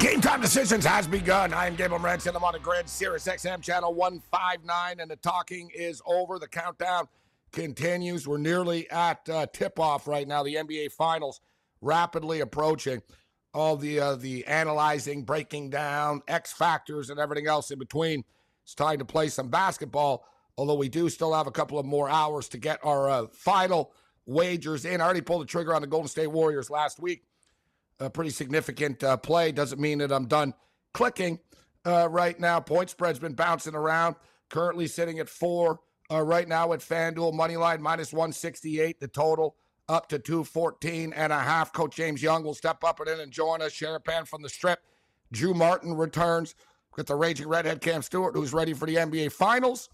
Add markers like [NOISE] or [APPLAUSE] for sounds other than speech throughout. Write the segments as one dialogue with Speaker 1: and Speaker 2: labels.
Speaker 1: Game time decisions has begun. I am Gabriel Morency. I'm on the grid, Sirius XM channel 159, and the talking is over. The countdown continues. We're nearly at uh, tip off right now. The NBA Finals rapidly approaching. All the uh, the analyzing, breaking down, X factors, and everything else in between. It's time to play some basketball. Although we do still have a couple of more hours to get our uh, final wagers in. I already pulled the trigger on the Golden State Warriors last week a pretty significant uh, play. Doesn't mean that I'm done clicking uh, right now. Point spread's been bouncing around. Currently sitting at four uh, right now at FanDuel. Money line minus 168. The total up to 214 and a half. Coach James Young will step up and in and join us. Sharapan from the strip. Drew Martin returns with the Raging Redhead Cam Stewart, who's ready for the NBA Finals.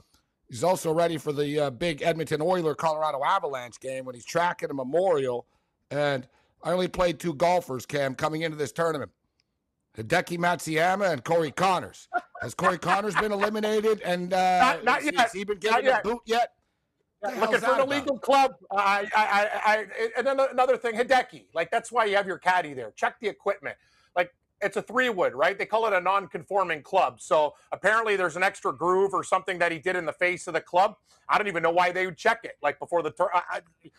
Speaker 1: He's also ready for the uh, big Edmonton Oiler Colorado Avalanche game when he's tracking a memorial. And I only played two golfers, Cam, coming into this tournament. Hideki Matsuyama and Corey Conners. Has Corey Conners been eliminated? And uh,
Speaker 2: not, not yet.
Speaker 1: Has he been given a boot yet?
Speaker 2: Looking for an illegal club. I, I, I, I, and then another thing, Hideki. Like that's why you have your caddy there. Check the equipment. It's a three wood, right? They call it a non-conforming club. So apparently there's an extra groove or something that he did in the face of the club. I don't even know why they would check it. Like before the turn,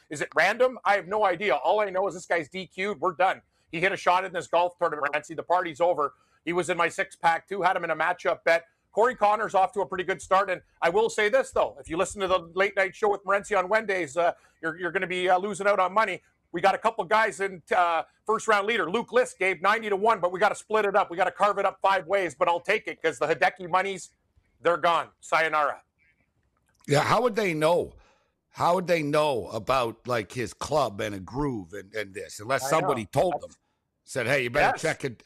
Speaker 2: is it random? I have no idea. All I know is this guy's DQ'd. We're done. He hit a shot in this golf tournament. and See, the party's over. He was in my six pack too. Had him in a matchup bet. Corey Conners off to a pretty good start. And I will say this, though. If you listen to the late night show with Morency on Wednesdays, uh, you're, you're going to be uh, losing out on money. We got a couple guys in uh, first round leader. Luke List gave 90 to 1, but we got to split it up. We got to carve it up five ways, but I'll take it because the Hideki monies, they're gone. Sayonara.
Speaker 1: Yeah, how would they know? How would they know about like his club and a groove and, and this unless somebody told them? Said, hey, you better
Speaker 2: Yes.
Speaker 1: check it.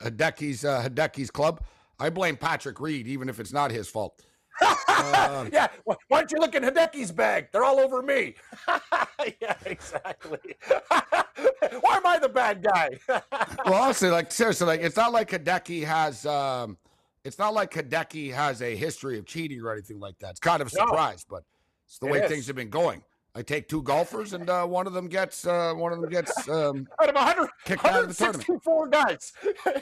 Speaker 1: Hideki's uh, Hideki's club. I blame Patrick Reed, even if it's not his fault. Uh, [LAUGHS]
Speaker 2: yeah, why why don't you look in Hideki's bag? They're all over me. [LAUGHS] yeah, exactly. [LAUGHS] why am I the bad guy?
Speaker 1: well, honestly, like seriously, like it's not like Hideki has. Um, it's not like Hideki has a history of cheating or anything like that. It's kind of a
Speaker 2: No.
Speaker 1: surprise, but it's the
Speaker 2: It
Speaker 1: way
Speaker 2: is.
Speaker 1: things have been going. I take two golfers, and uh, one of them gets uh, one of them gets um,
Speaker 2: out of 100,
Speaker 1: kicked out of the tournament.
Speaker 2: 164 guys.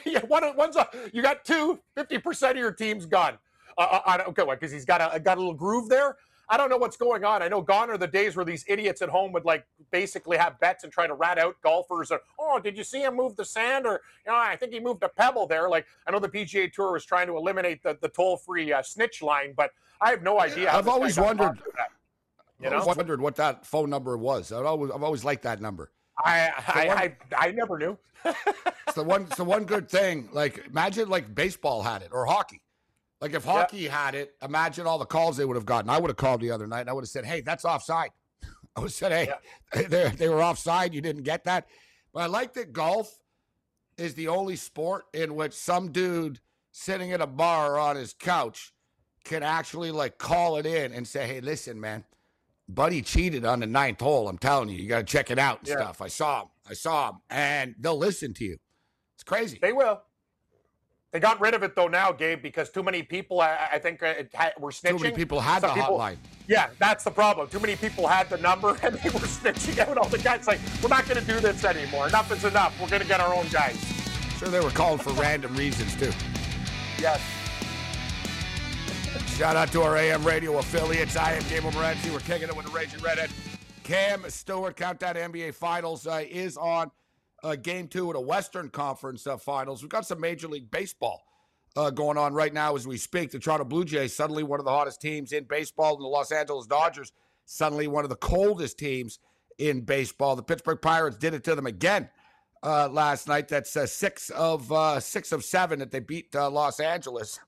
Speaker 2: yeah, one, one's a, you got two, 50% of your team's gone. Uh, I don't- okay, because he's got a got a little groove there. I don't know what's going on. I know gone are the days where these idiots at home would like basically have bets and try to rat out golfers. Or, oh, did you see him move the sand? Or, you know, I think he moved a pebble there. Like, I know the PGA Tour was trying to eliminate the, the toll free uh, snitch line, but I have no idea.
Speaker 1: I've always wondered.
Speaker 2: caught for that. You
Speaker 1: I always
Speaker 2: know?
Speaker 1: wondered what that phone number was. I've always, I've always liked that number.
Speaker 2: I, I,
Speaker 1: one-
Speaker 2: I, I never knew.
Speaker 1: It's the one. It's the one good thing. Like imagine like baseball had it or hockey. Like if hockey had it, imagine all the calls they would have gotten. I would have called the other night and I would have said, "Hey, that's offside." [LAUGHS] I would have said, "Hey, they they were offside. You didn't get that." But I like that golf is the only sport in which some dude sitting at a bar or on his couch can actually like call it in and say, "Hey, listen, man." Buddy cheated on the ninth hole. I'm telling you, you got to check it out and
Speaker 2: Yeah.
Speaker 1: stuff. I saw him. I saw him, and they'll listen to you. It's crazy.
Speaker 2: They will. They got rid of it though now, Gabe, because too many people, I, I think, uh, had, were snitching.
Speaker 1: Too many people had Some the people, hotline.
Speaker 2: Yeah, that's the problem. Too many people had the number [LAUGHS] and they were snitching out all the guys. Like, we're not going to do this anymore. Enough is enough. We're going to get our own guys.
Speaker 1: Sure, they were calling for random reasons too.
Speaker 2: Yes. [LAUGHS]
Speaker 1: Shout out to our AM radio affiliates. I am Gabe Morency. We're kicking it with the Raging Redhead. Cam Stewart, Countdown NBA Finals uh, is on uh, game two of the Western Conference uh, Finals. We've got some Major League Baseball uh, going on right now as we speak. The Toronto Blue Jays, suddenly one of the hottest teams in baseball, and the Los Angeles Dodgers, suddenly one of the coldest teams in baseball. The Pittsburgh Pirates did it to them again uh, last night. That's uh, six of uh, six of seven that they beat Los Angeles,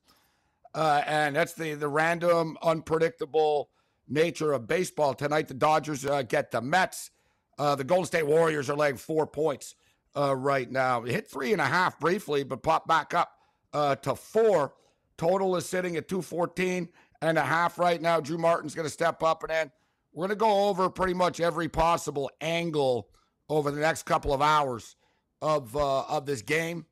Speaker 1: and that's the the random, unpredictable nature of baseball. Tonight, the Dodgers get the Mets. the Golden State Warriors are laying four points uh, right now. It hit three and a half briefly, but popped back up uh, to four. Total is sitting at 214 and a half right now. Drew Martin's going to step up, and then we're going to go over pretty much every possible angle over the next couple of hours of uh, of this game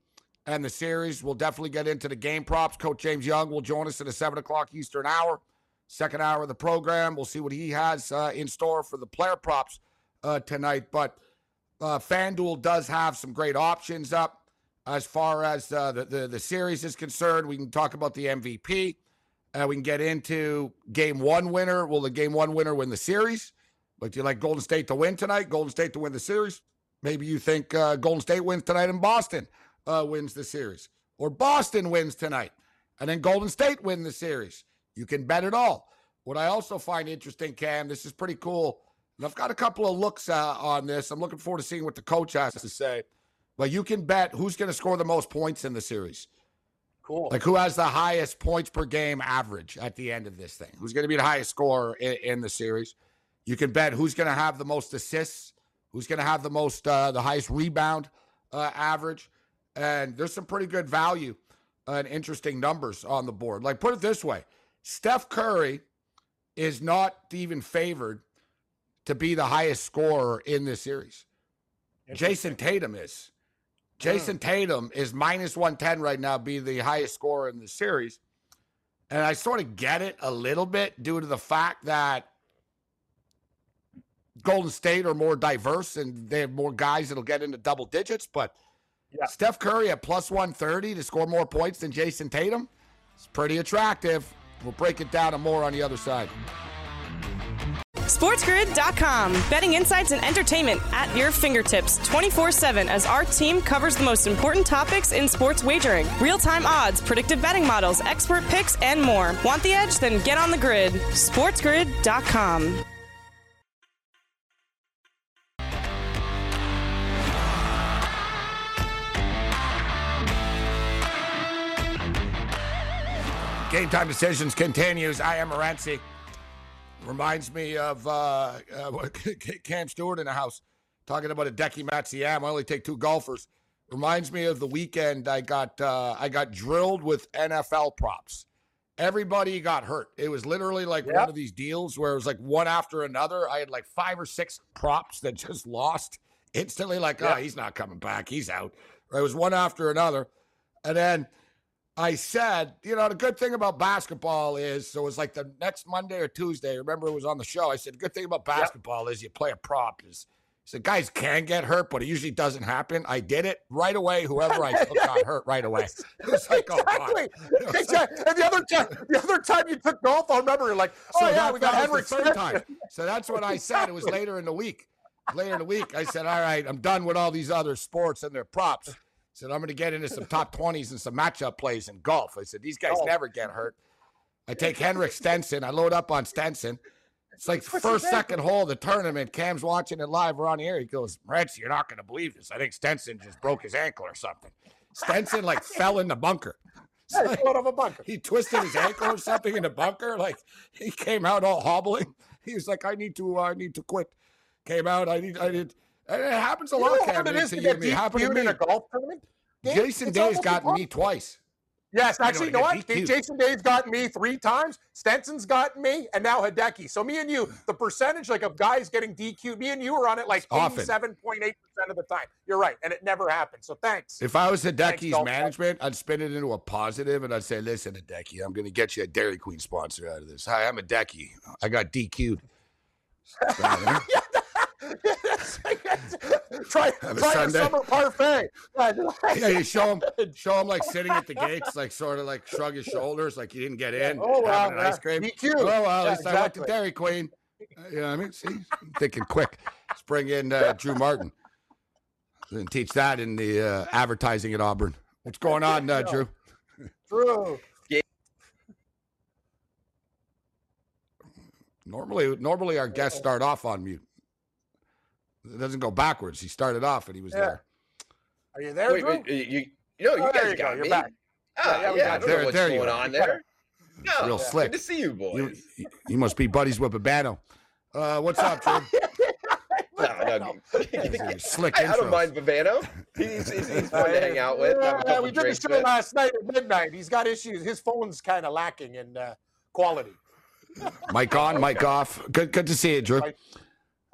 Speaker 1: and the series. We'll definitely get into the game props. Coach James Young will join us at a seven o'clock Eastern hour, second hour of the program. We'll see what he has uh, in store for the player props uh, tonight, but. Uh, FanDuel does have some great options up as far as uh, the, the, the series is concerned. We can talk about the MVP. Uh, we can get into game one winner. Will the game one winner win the series? But do you like Golden State to win tonight? Golden State to win the series? Maybe you think uh, Golden State wins tonight and Boston uh, wins the series, or Boston wins tonight and then Golden State win the series. You can bet it all. What I also find interesting, Cam, this is pretty cool and I've got a couple of looks uh, on this. I'm looking forward to seeing what the coach has to say. But you can bet who's going to score the most points in the series.
Speaker 2: Cool.
Speaker 1: Like who has the highest points per game average at the end of this thing? Who's going to be the highest scorer in, in the series? You can bet who's going to have the most assists, who's going to have the most, uh, the highest rebound uh, average. And there's some pretty good value and interesting numbers on the board. Like put it this way Steph Curry is not even favored to be the highest scorer in this series. Jayson Tatum is. Hmm. Jayson Tatum is minus 110 right now, be the highest scorer in the series. And I sort of get it a little bit due to the fact that Golden State are more diverse and they have more guys that'll get into double digits. But yeah. Steph Curry at plus 130 to score more points than Jayson Tatum, it's pretty attractive. We'll break it down and more on the other side.
Speaker 3: SportsGrid.com. Betting insights and entertainment at your fingertips 24 7 as our team covers the most important topics in sports wagering real time odds, predictive betting models, expert picks, and more. Want the edge? Then get on the grid. SportsGrid.com.
Speaker 1: Game time decisions continues. I am Morency. Reminds me of uh, uh, [LAUGHS] Cam Stewart in the house talking about a Hideki Matsuyama. I only take two golfers. Reminds me of the weekend I got uh, I got drilled with NFL props. Everybody got hurt. It was literally like yep. one of these deals where it was like one after another. I had like five or six props that [LAUGHS] just lost instantly. Like, yep. oh, he's not coming back. He's out. It was one after another, and then I said, you know, the good thing about basketball is, so it was like the next Monday or Tuesday. Remember, it was on the show. I said, the good thing about basketball yep. is you play a prop. Is so guys can get hurt, but it usually doesn't happen. I did it right away. Whoever I took got hurt right away. [LAUGHS] It was like, oh,
Speaker 2: exactly. [LAUGHS] Oh, exactly. And the other time, the other time you took golf, I remember you're like, oh so yeah, that, we got Henrik third time.
Speaker 1: So that's what I said. It was later in the week. Later in the week, I said, all right, I'm done with all these other sports and their props said, I'm going to get into some top [LAUGHS] 20s and some matchup plays in golf. I said, these guys oh. never get hurt. I take [LAUGHS] Henrik Stenson. I load up on Stenson. It's like What's first, second hole of the tournament. Cam's watching it live. We're on the air. He goes, Reds, you're not going to believe this. I think Stenson just broke his ankle or something. Stenson like [LAUGHS] fell in the bunker.
Speaker 2: Like, of a bunker.
Speaker 1: He twisted his ankle or something in the bunker. Like he came out all hobbling. He was like, I need to, uh, I need to quit. Came out. I need, I need. And it happens a you lot. Cam, it is to, to you, me. Happen to me.
Speaker 2: in a golf tournament.
Speaker 1: Jason Day's gotten me twice.
Speaker 2: Yes, actually, you know what? Jason Day's got me three times. Stenson's got me, and now Hideki. So me and you, the percentage like of guys getting DQ, me and you are on it like eighty-seven point eight percent of the time. You're right, and it never happened. So thanks.
Speaker 1: If I was Hideki's management, I'd spin it into a positive, and I'd say, "Listen, Hideki, I'm going to get you a Dairy Queen sponsor out of this. Hi, I'm Hideki. I got DQ'd." [LAUGHS] [LAUGHS]
Speaker 2: try try a summer parfait.
Speaker 1: yeah, you show him [LAUGHS] show him like sitting at the gates, like sort of like shrug his shoulders, like you didn't get in.
Speaker 2: Oh wow,
Speaker 1: an ice cream.
Speaker 2: DQ.
Speaker 1: Oh well, at least yeah, I went to Dairy Queen. Uh, you know what I mean? See, I'm thinking quick. Let's bring in uh, Drew Martin and teach that in the uh, advertising at Auburn. What's going on, uh, Drew?
Speaker 2: Drew.
Speaker 1: Normally, normally our guests start off on mute. It doesn't go backwards. He started off and he was yeah. there.
Speaker 2: Are you there,
Speaker 4: wait,
Speaker 2: Drew?
Speaker 4: Wait, you, you know, you
Speaker 2: oh,
Speaker 4: guys
Speaker 2: you
Speaker 4: got
Speaker 2: go.
Speaker 4: me.
Speaker 2: You're back.
Speaker 4: Oh, yeah, yeah, I don't there, know what's there going on there.
Speaker 1: No, real slick.
Speaker 4: Good to see you, boys.
Speaker 1: You, you must be buddies with Babano. Uh, what's up, Drew? [LAUGHS]
Speaker 4: no, no. [LAUGHS]
Speaker 1: Slick
Speaker 4: I, I, don't mind Babano. He's, he's, he's fun to hang out with.
Speaker 2: Yeah, we did the show with. last night at midnight. He's got issues. His phone's kind of lacking in uh, quality.
Speaker 1: Mic on, mic off. Good, good to see you, Drew.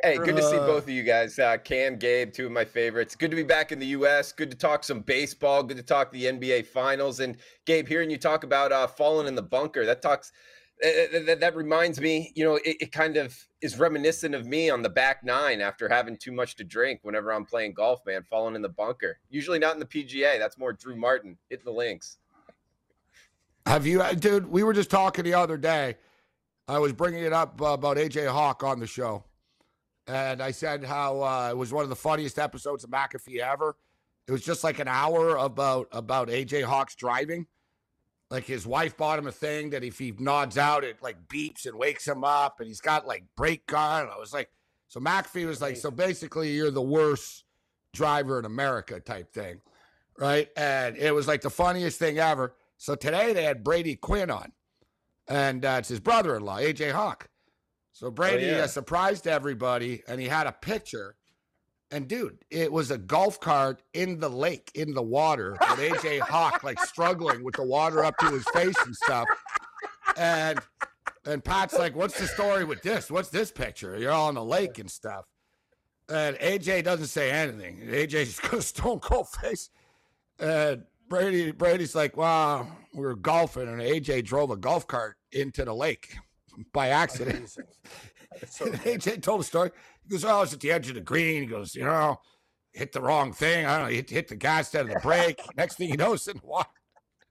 Speaker 4: Hey, good to see both of you guys. Uh, Cam, Gabe, two of my favorites. Good to be back in the U.S. Good to talk some baseball. Good to talk the NBA Finals. And Gabe, hearing you talk about uh, falling in the bunker, that talks. Uh, that, that reminds me, you know, it, it, kind of is reminiscent of me on the back nine after having too much to drink whenever I'm playing golf, man, falling in the bunker. Usually not in the PGA. That's more Drew Martin hitting the links.
Speaker 1: Have you, uh, dude? We were just talking the other day. I was bringing it up uh, about AJ Hawk on the show and I said how uh, it was one of the funniest episodes of McAfee ever. It was just like an hour about about AJ Hawks driving. Like his wife bought him a thing that if he nods out, it like beeps and wakes him up, and he's got like brake gun. I was like, so McAfee was like, so basically you're the worst driver in America type thing, right? And it was like the funniest thing ever. So today they had Brady Quinn on, and uh, it's his brother-in-law, AJ Hawk. So oh, Brady oh, yeah. surprised everybody, and he had a picture. And dude, it was a golf cart in the lake, in the water, with AJ [LAUGHS] Hawk like struggling with the water up to his face and stuff. And and Pat's like, "What's the story with this? What's this picture? You're all in the lake and stuff." And AJ doesn't say anything. AJ just goes [LAUGHS] stone cold face. And Brady Brady's like, "Wow, we were golfing, and AJ drove a golf cart into the lake." By accident. so [LAUGHS] AJ told a story. He goes, "Oh, I was at the edge of the green." He goes, "You know, hit the wrong thing. I don't know. Hit, hit the gas instead of the brake. [LAUGHS] Next thing you know, it's in the water."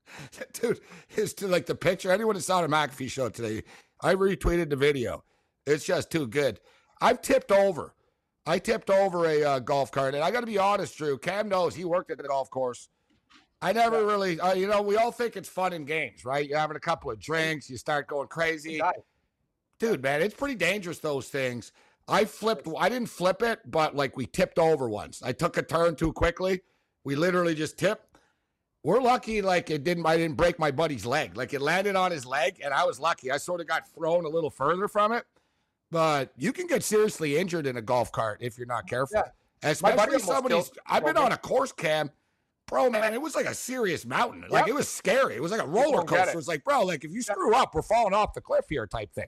Speaker 1: [LAUGHS] Dude, it's to like the picture. Anyone that saw the McAfee show today, I retweeted the video. It's just too good. I've tipped over. I tipped over a uh, golf cart, and I got to be honest, Drew. Cam knows he worked at the golf course. I never really, uh, you know, we all think it's fun in games, right? You're having a couple of drinks, you start going crazy dude, man, it's pretty dangerous. Those things. I flipped. I didn't flip it, but like we tipped over once. I took a turn too quickly. We literally just tipped. We're lucky, like it didn't. I didn't break my buddy's leg. Like it landed on his leg, and I was lucky. I sort of got thrown a little further from it. But you can get seriously injured in a golf cart if you're not careful. Yeah. Especially somebody's. I've been on a course cam, bro. Man, it was like a serious mountain. Like yep. it was scary. It was like a roller coaster. It. it was like, bro, like if you screw up, we're falling off the cliff here, type thing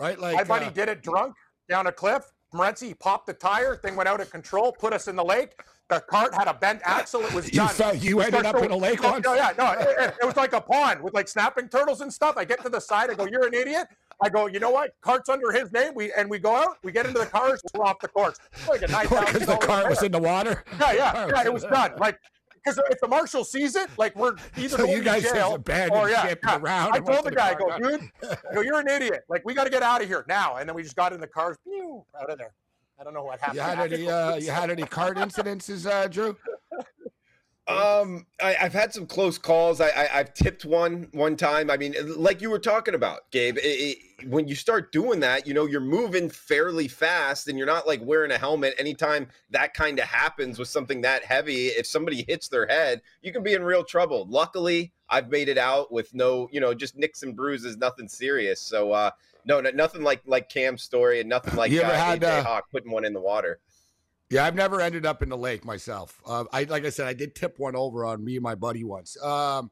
Speaker 1: right? Like
Speaker 2: my buddy uh, did it drunk down a cliff. Morency popped the tire, thing went out of control, put us in the lake. The cart had a bent axle. It was
Speaker 1: you
Speaker 2: done.
Speaker 1: Felt, you ended up in a lake once.
Speaker 2: No, yeah, no, it, it, was like a pond with like snapping turtles and stuff. I get to the side, I go, "You're an idiot." I go, "You know what? Cart's under his name." We and we go out. We get into the cars, we're off the course. Like a
Speaker 1: Because [LAUGHS] the cart was in the water.
Speaker 2: Yeah, yeah, [LAUGHS] yeah. It was done. Like because if the marshal sees it, like we're either
Speaker 1: so
Speaker 2: going
Speaker 1: you guys
Speaker 2: to jail
Speaker 1: or yeah, yeah. around.
Speaker 2: I told the guy, I go, dude, I go, you're an idiot. Like we got to get out of here now. And then we just got in the cars, pew, out of there. I don't know what happened.
Speaker 1: You had any, uh, you had any [LAUGHS] cart incidences, uh, Drew?
Speaker 4: Um, I, have had some close calls. I, I have tipped one one time. I mean, like you were talking about, Gabe. It, it, when you start doing that, you know, you're moving fairly fast, and you're not like wearing a helmet. Anytime that kind of happens with something that heavy, if somebody hits their head, you can be in real trouble. Luckily, I've made it out with no, you know, just nicks and bruises, nothing serious. So, uh, no, nothing like like Cam's story, and nothing [LAUGHS] like
Speaker 1: you ever uh, had,
Speaker 4: AJ uh, Hawk putting one in the water.
Speaker 1: Yeah, I've never ended up in the lake myself. Uh, I like I said, I did tip one over on me and my buddy once. Um,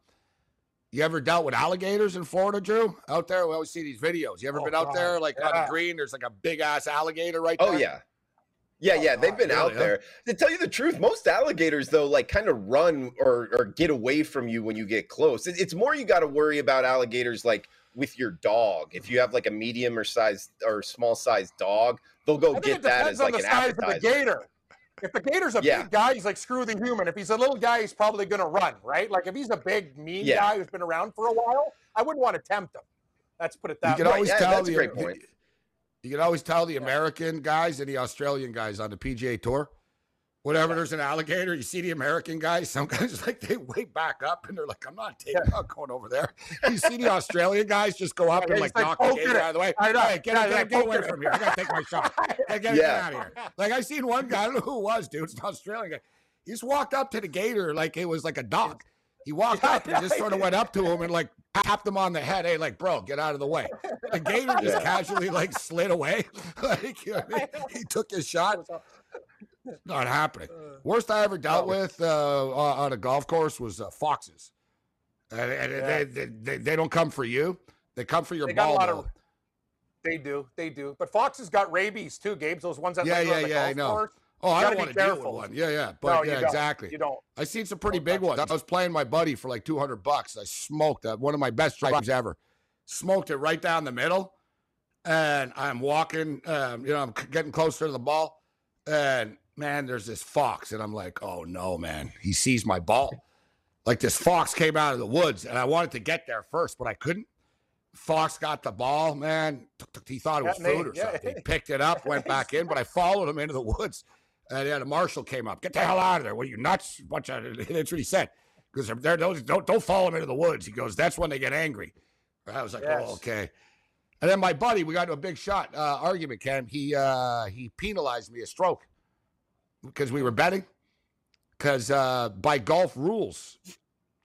Speaker 1: You ever dealt with alligators in Florida, Drew? Out there, we always see these videos. You ever oh, been out God. there, like yeah. on the green? There's like a big ass alligator right
Speaker 4: oh,
Speaker 1: there.
Speaker 4: Oh yeah, yeah, yeah. They've been really, out there. To tell you the truth, most alligators though, like kind of run or or get away from you when you get close. It's more you got to worry about alligators like with your dog. If you have like a medium or size or small size dog, they'll go get that as like an appetizer.
Speaker 2: gator. If the gator's a yeah. big guy, he's like screw the human. If he's a little guy, he's probably going to run, right? Like if he's a big mean yeah. guy who's been around for a while, I wouldn't want to tempt him. Let's put it that
Speaker 1: you
Speaker 2: way.
Speaker 1: Can always yeah, tell the, great point. You can always tell the American guys and the Australian guys on the PGA Tour whenever there's an alligator, you see the American guys, some guys [LAUGHS] like they way back up and they're like, I'm not taking yeah. not going over there. You see the Australian guys just go up yeah, and like, like knock the gator out of the way. I know. Hey, get, yeah, get, get away from here. I gotta take my shot. [LAUGHS] Hey, get, yeah. get out of here. Like I seen one guy, I don't know who it was, dude. It's [LAUGHS] an Australian guy. He just walked up to the gator like it was like a dog. He walked up and just sort of went up to him and like tapped him on the head. Hey, like, bro, get out of the way. The gator just casually like slid away. like you know, he took his shot. [LAUGHS] Not happening. Uh, Worst I ever dealt with uh, on a golf course was uh, foxes. And, and yeah. they, they, they, don't come for you. They come for your they ball. Got a lot of,
Speaker 2: they do. They do. But foxes got rabies too, Gabe. Those ones that
Speaker 1: yeah,
Speaker 2: yeah,
Speaker 1: yeah, I know. Course. Oh, I don't want to deal with one. Yeah, yeah. But no, yeah, exactly.
Speaker 2: You don't.
Speaker 1: I seen some pretty big ones. I was playing my buddy for like 200 bucks. I smoked that. One of my best drives ever. Smoked it right down the middle. And I'm walking, um, you know, I'm getting closer to the ball. And man, there's this fox. And I'm like, oh no, man. He sees my ball. Like this fox came out of the woods and I wanted to get there first, but I couldn't. Fox got the ball, man. He thought it was food or something. He [LAUGHS] picked it up, went back in, but I followed him into the woods. And then a marshal came up. Get the hell out of there. What are you nuts? Bunch of, [LAUGHS] that's what he said. Because they're don't don't follow him into the woods. He goes, that's when they get angry. I was like, oh, yes. oh, okay. And then my buddy, we got to a big shot uh, argument, Ken. He uh, he penalized me a stroke because we were betting. Because uh, by golf rules,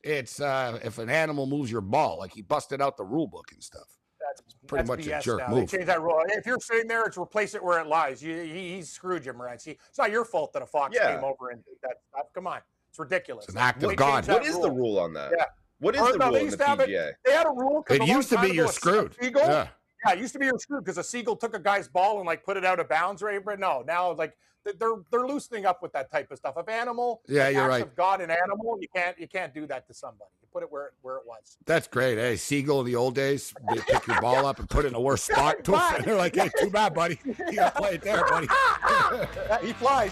Speaker 1: it's uh, if an animal moves your ball, like he busted out the rule book and stuff. That's pretty that's much BS a jerk now. move.
Speaker 2: They changed that rule. If you're sitting there, it's replace it where it lies. You, he, he's screwed you, Morency. It's not your fault that a fox yeah. came over and did that stuff. Come on, it's ridiculous.
Speaker 1: It's an act of God.
Speaker 4: What is rule. the rule on that? Yeah. What is or, the no, rule in the PGA?
Speaker 2: It, they had a rule.
Speaker 1: It used to be you're screwed.
Speaker 2: Eagle, yeah. Yeah, it used to be you're screwed because a seagull took a guy's ball and like put it out of bounds, right? But no, now like they're they're loosening up with that type of stuff. If animal,
Speaker 1: yeah, you're right.
Speaker 2: Of God, an animal, you can't you can't do that to somebody. You put it where where it was.
Speaker 1: That's great. Hey, seagull in the old days, they pick your ball up and put it in a worse [LAUGHS] spot. [LAUGHS] they're like, hey, too bad, buddy. You gotta play it there, buddy. [LAUGHS]
Speaker 2: he flies.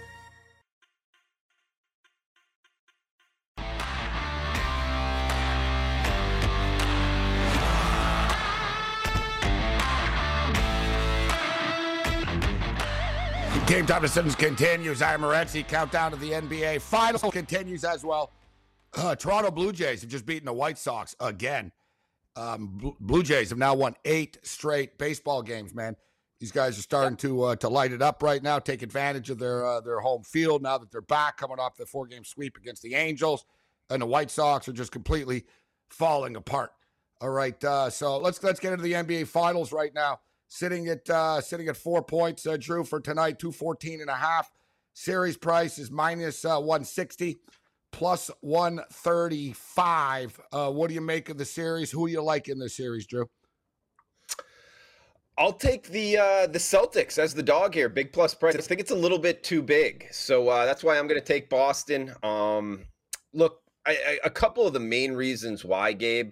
Speaker 1: Game time decisions continues. I am Morency. Countdown to the NBA final continues as well. Uh, Toronto Blue Jays have just beaten the White Sox again. Um, Blue Jays have now won eight straight baseball games. Man, these guys are starting to uh, to light it up right now. Take advantage of their uh, their home field now that they're back, coming off the four game sweep against the Angels, and the White Sox are just completely falling apart. All right, uh, so let's let's get into the NBA Finals right now sitting at uh, sitting at four points. Uh, Drew for tonight, two fourteen and a half. Series price is minus, uh, one sixty, plus one thirty five. Uh, what do you make of the series? Who do you like in the series, Drew?
Speaker 4: I'll take the uh, the Celtics as the dog here. Big plus price. I think it's a little bit too big, so uh, that's why I'm going to take Boston. Um, look, I, I, a couple of the main reasons why, Gabe,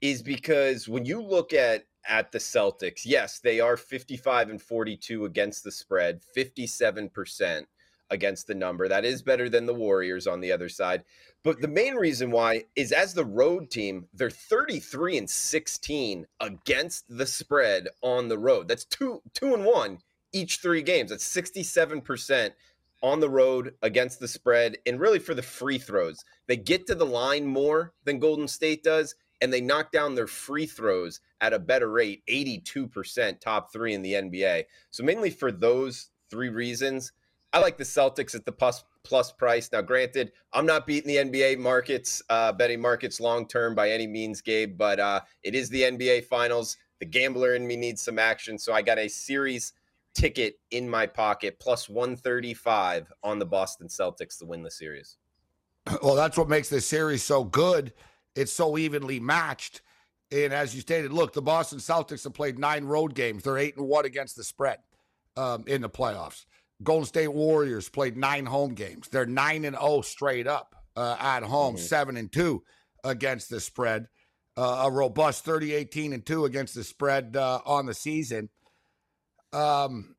Speaker 4: is because when you look at at the Celtics. Yes, they are 55 and 42 against the spread, 57% against the number. That is better than the Warriors on the other side. But the main reason why is as the road team, they're 33 and 16 against the spread on the road. That's two two and one each three games. That's 67% on the road against the spread. And really for the free throws, they get to the line more than Golden State does and they knock down their free throws at a better rate 82% top three in the nba so mainly for those three reasons i like the celtics at the plus plus price. Now, granted, I'm not beating the NBA markets, uh, betting markets long term by any means, Gabe, but uh, it is the NBA Finals. The gambler in me needs some action, so I got a series ticket in my pocket, plus 135 on the Boston Celtics to win the series.
Speaker 1: Well, that's what makes this series so good. It's so evenly matched. And as you stated, look, the Boston Celtics have played nine road games. They're eight and one against the spread um, in the playoffs. Golden State Warriors played nine home games. They're nine and zero oh straight up uh, at home, mm-hmm. seven and two against the spread. Uh, a robust 30 18 and 2 against the spread uh, on the season. Um,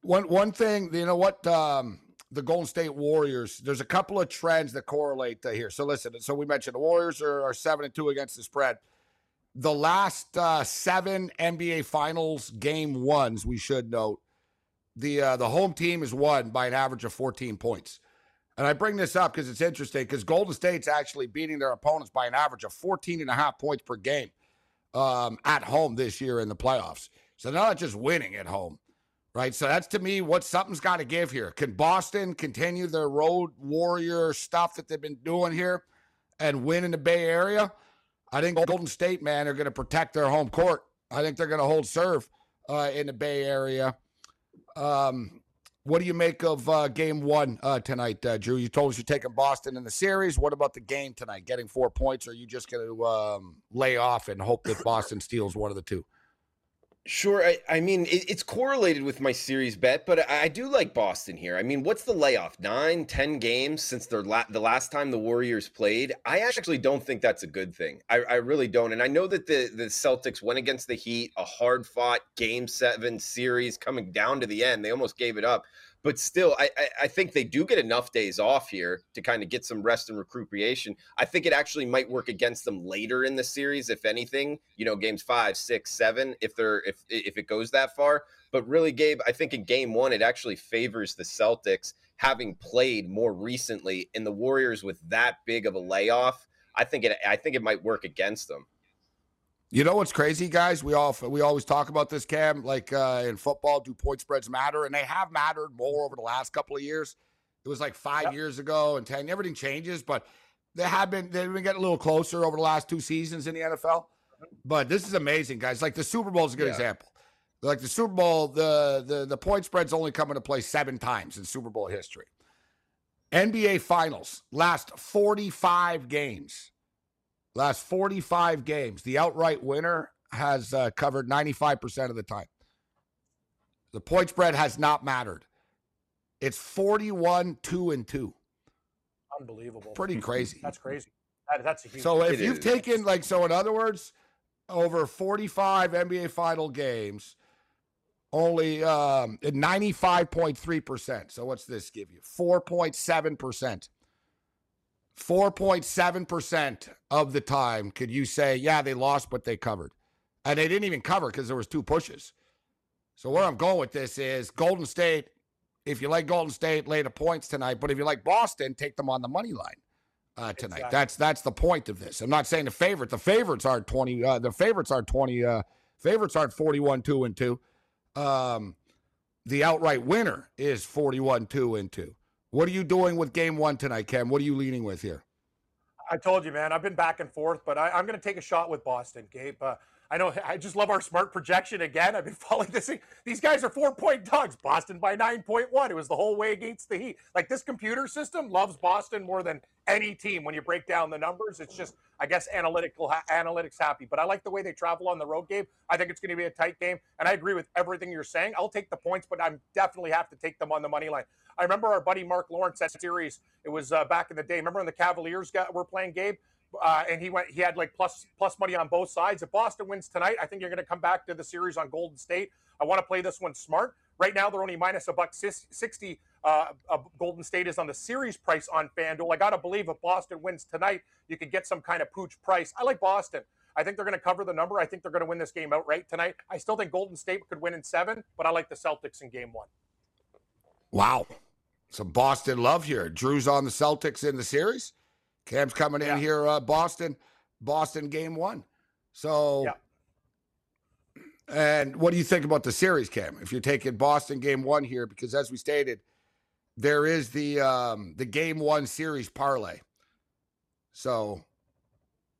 Speaker 1: one one thing, you know what? Um, the Golden State Warriors. There's a couple of trends that correlate here. So listen. So we mentioned the Warriors are, are seven and two against the spread. The last uh, seven NBA Finals game ones, we should note, the uh, the home team has won by an average of 14 points. And I bring this up because it's interesting because Golden State's actually beating their opponents by an average of 14 and a half points per game um, at home this year in the playoffs. So they're not just winning at home, right? So that's to me what something's got to give here. Can Boston continue their road warrior stuff that they've been doing here and win in the Bay Area? I think Golden State, man, are going to protect their home court. I think they're going to hold serve uh, in the Bay Area. Um, what do you make of uh, game one uh, tonight, uh, Drew? You told us you're taking Boston in the series. What about the game tonight? Getting four points, or are you just going to um, lay off and hope that Boston steals one of the two?
Speaker 4: Sure. I, I mean, it, it's correlated with my series bet, but I, I, do like Boston here. I mean, what's the layoff? Nine, ten games since their la- the last time the Warriors played? I actually don't think that's a good thing. I, I really don't. And I know that the, the Celtics went against the Heat, a hard fought game seven series coming down to the end. They almost gave it up but still, I, I think they do get enough days off here to kind of get some rest and recuperation. I think it actually might work against them later in the series, if anything. You know, games five, six, seven, if they're if if it goes that far. But really, Gabe, I think in game one, it actually favors the Celtics having played more recently, and the Warriors with that big of a layoff. I think it I think it might work against them.
Speaker 1: You know what's crazy, guys? We all we always talk about this, Cam. Like uh, in football, do point spreads matter? And they have mattered more over the last couple of years. It was like five yep. years ago and ten. Everything changes, but they have been they've been getting a little closer over the last two seasons in the NFL. But this is amazing, guys. Like the Super Bowl is a good yeah. example. Like the Super Bowl, the the the point spreads only come into play seven times in Super Bowl history. NBA Finals last forty five games Last 45 games, the outright winner has uh, covered 95% of the time. The point spread has not mattered. It's 41 2 and 2.
Speaker 2: Unbelievable.
Speaker 1: Pretty crazy.
Speaker 2: that's crazy. That, that's a huge
Speaker 1: So if you've is. taken like so in other words, over 45 NBA final games, only um 95.3%. So what's this give you? 4.7%. 4.7% of the time could you say, yeah, they lost, but they covered. And they didn't even cover because there was two pushes. So where I'm going with this is Golden State, if you like Golden State, lay the points tonight. But if you like Boston, take them on the money line uh, tonight. Exactly. That's that's the point of this. I'm not saying the favorite. The favorites are 20. Uh, the favorites are 20. Uh, favorites aren't 41 two and two. Um, the outright winner is 41 two and two. What are you doing with game one tonight, Ken? What are you leaning with here?
Speaker 2: I told you, man. I've been back and forth, but I, am going to take a shot with Boston, Gabe. Uh, I know. I just love our smart projection again. I've been [LAUGHS] following this. Thing. These guys are four point dogs. Boston by nine point one. It was the whole way against the Heat. Like this computer system loves Boston more than any team. When you break down the numbers, it's just, I guess, analytical analytics happy. But I like the way they travel on the road game. I think it's going to be a tight game, and I agree with everything you're saying. I'll take the points, but I'm definitely have to take them on the money line. I remember our buddy Mark Lawrence that series. It was uh, back in the day. Remember when the Cavaliers got were playing Gabe? Uh, and he went. He had like plus plus money on both sides. If Boston wins tonight, I think you're going to come back to the series on Golden State. I want to play this one smart. Right now, they're only minus a buck sixty. Uh, Golden State is on the series price on FanDuel. I got to believe if Boston wins tonight, you could get some kind of pooch price. I like Boston. I think they're going to cover the number. I think they're going to win this game outright tonight. I still think Golden State could win in seven, but I like the Celtics in game one.
Speaker 1: Wow. Some Boston love here. Drew's on the Celtics in the series. Cam's coming in here, uh, Boston, Boston game one. So, yeah. and what do you think about the series, Cam? If you're taking Boston game one here, because as we stated, there is the um, the game one series parlay. So,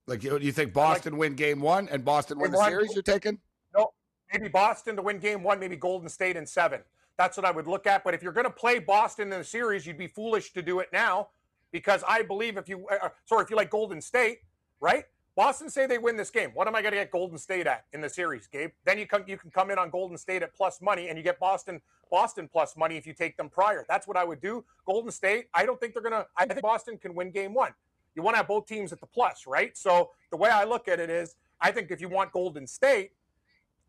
Speaker 1: like, you, you think Boston like, win game one and Boston win the one, series? You're taking?
Speaker 2: No, maybe Boston to win game one, maybe Golden State in seven. That's what I would look at. But if you're going to play Boston in the series, you'd be foolish to do it now because I believe if you, uh, uh sorry, if you like Golden State, right? Boston say they win this game. What am I going to get Golden State at in the series, Gabe? Then you come you can come in on Golden State at plus money and you get Boston Boston plus money if you take them prior. That's what I would do. Golden State, I don't think they're going to I think Boston can win game 1. You want to have both teams at the plus, right? So the way I look at it is I think if you want Golden State,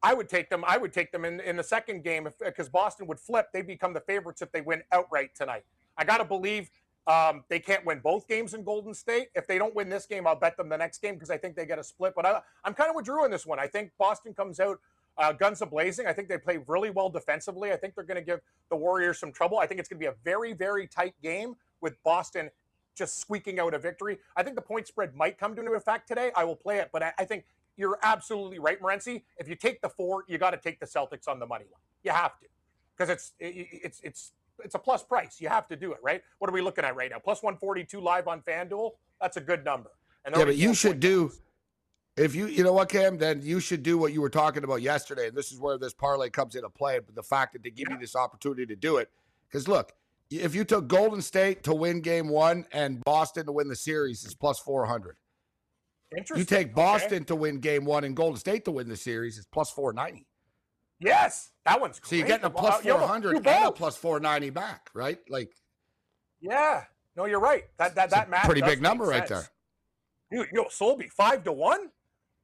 Speaker 2: I would take them I would take them in in the second game because Boston would flip. They become the favorites if they win outright tonight. I got to believe um, they can't win both games in Golden State. If they don't win this game, I'll bet them the next game because I think they get a split. But I, am kind of with Drew in this one. I think Boston comes out uh, guns a blazing. I think they play really well defensively. I think they're going to give the Warriors some trouble. I think it's going to be a very, very tight game with Boston just squeaking out a victory. I think the point spread might come into effect today. I will play it, but I, I think you're absolutely right, Morency. If you take the four, you got to take the Celtics on the money line. You have to because it's it, it's it's it's a plus price. You have to do it, right? What are we looking at right now? Plus 142 live on FanDuel. That's a good number.
Speaker 1: yeah, but you should do if you you know what, Cam, then you should do what you were talking about yesterday. And this is where this parlay comes into play. But the fact that they give yeah. you this opportunity to do it. Because look, if you took Golden State to win game one and Boston to win the series is plus four hundred.
Speaker 2: Interesting.
Speaker 1: You take Boston okay. to win game one and Golden State to win the series is plus four ninety.
Speaker 2: Yes, that one's great.
Speaker 1: So you're getting a plus four hundred and a plus four ninety back, right? Like,
Speaker 2: yeah, no, you're right. That that that math
Speaker 1: pretty big number right there.
Speaker 2: Dude, yo, Solby five to one.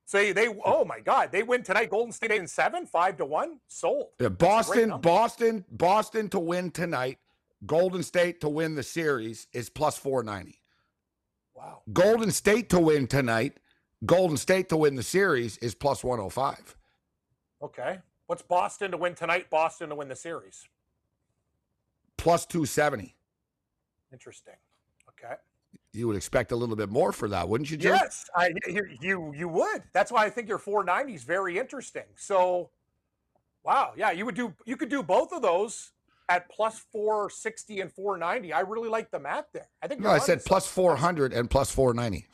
Speaker 2: Say they, oh my God, they win tonight. Golden State eight and seven, five to one, sold.
Speaker 1: Yeah, Boston, Boston, Boston to win tonight. Golden State to win the series is plus four ninety.
Speaker 2: Wow.
Speaker 1: Golden State to win tonight. Golden State to win the series is plus one hundred oh five.
Speaker 2: Okay. What's Boston to win tonight? Boston to win the series.
Speaker 1: Plus 270.
Speaker 2: Interesting. Okay.
Speaker 1: You would expect a little bit more for that, wouldn't you, Joe?
Speaker 2: Yes, I, you you would. That's why I think your 490 is very interesting. So, wow, yeah, you would do you could do both of those at plus 460 and 490. I really like the math there. I think.
Speaker 1: No, I said plus 400 and plus 490.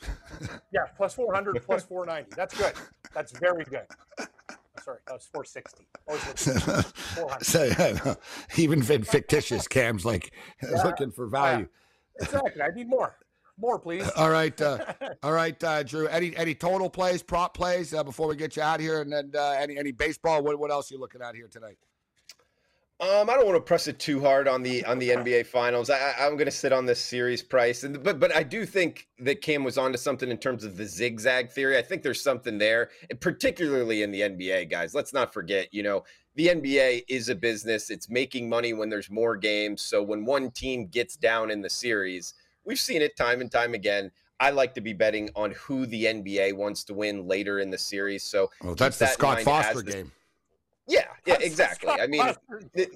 Speaker 2: yeah, plus 400 plus 490. That's good. That's very good sorry, that was 460. so,
Speaker 1: yeah, even fictitious [LAUGHS] cams like [LAUGHS] yeah, looking for value.
Speaker 2: Yeah. Exactly. I need more. More, please.
Speaker 1: All right, uh, [LAUGHS] all right, uh, Drew. Any any total plays, prop plays uh, before we get you out here, and then uh, any any baseball. What what else are you looking at here tonight?
Speaker 4: Um, I don't want to press it too hard on the on the NBA Finals. I, am going to sit on this series price, and but but I do think that Cam was onto something in terms of the zigzag theory. I think there's something there, particularly in the NBA, guys. Let's not forget, you know, the NBA is a business. It's making money when there's more games. So when one team gets down in the series, we've seen it time and time again. I like to be betting on who the NBA wants to win later in the series. So
Speaker 1: well, that's the Scott Foster game.
Speaker 4: Yeah, yeah, exactly. I mean, they,